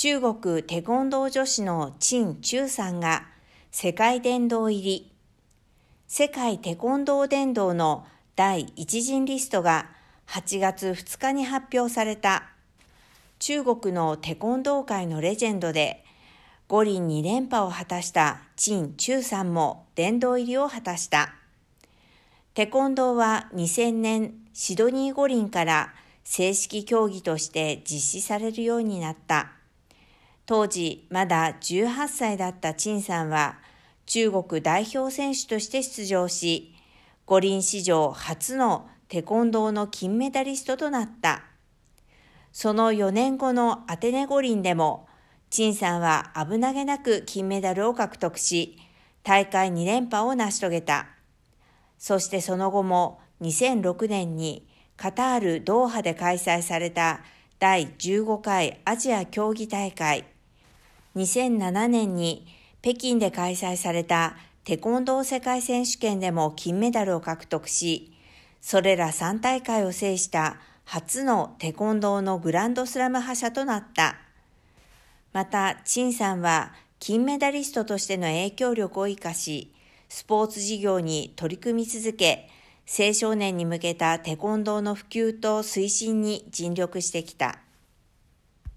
中国テコンドー女子の陳中さんが世界殿堂入り。世界テコンドー殿堂の第一陣リストが8月2日に発表された。中国のテコンドー界のレジェンドで五輪2連覇を果たした陳中さんも殿堂入りを果たした。テコンドーは2000年シドニー五輪から正式競技として実施されるようになった。当時まだ18歳だった陳さんは中国代表選手として出場し、五輪史上初のテコンドーの金メダリストとなった。その4年後のアテネ五輪でも、陳さんは危なげなく金メダルを獲得し、大会2連覇を成し遂げた。そしてその後も2006年にカタール・ドーハで開催された第15回アジア競技大会2007年に北京で開催されたテコンドー世界選手権でも金メダルを獲得し、それら3大会を制した初のテコンドーのグランドスラム覇者となった。また、陳さんは金メダリストとしての影響力を生かし、スポーツ事業に取り組み続け、青少年に向けたテコンドーの普及と推進に尽力してきた。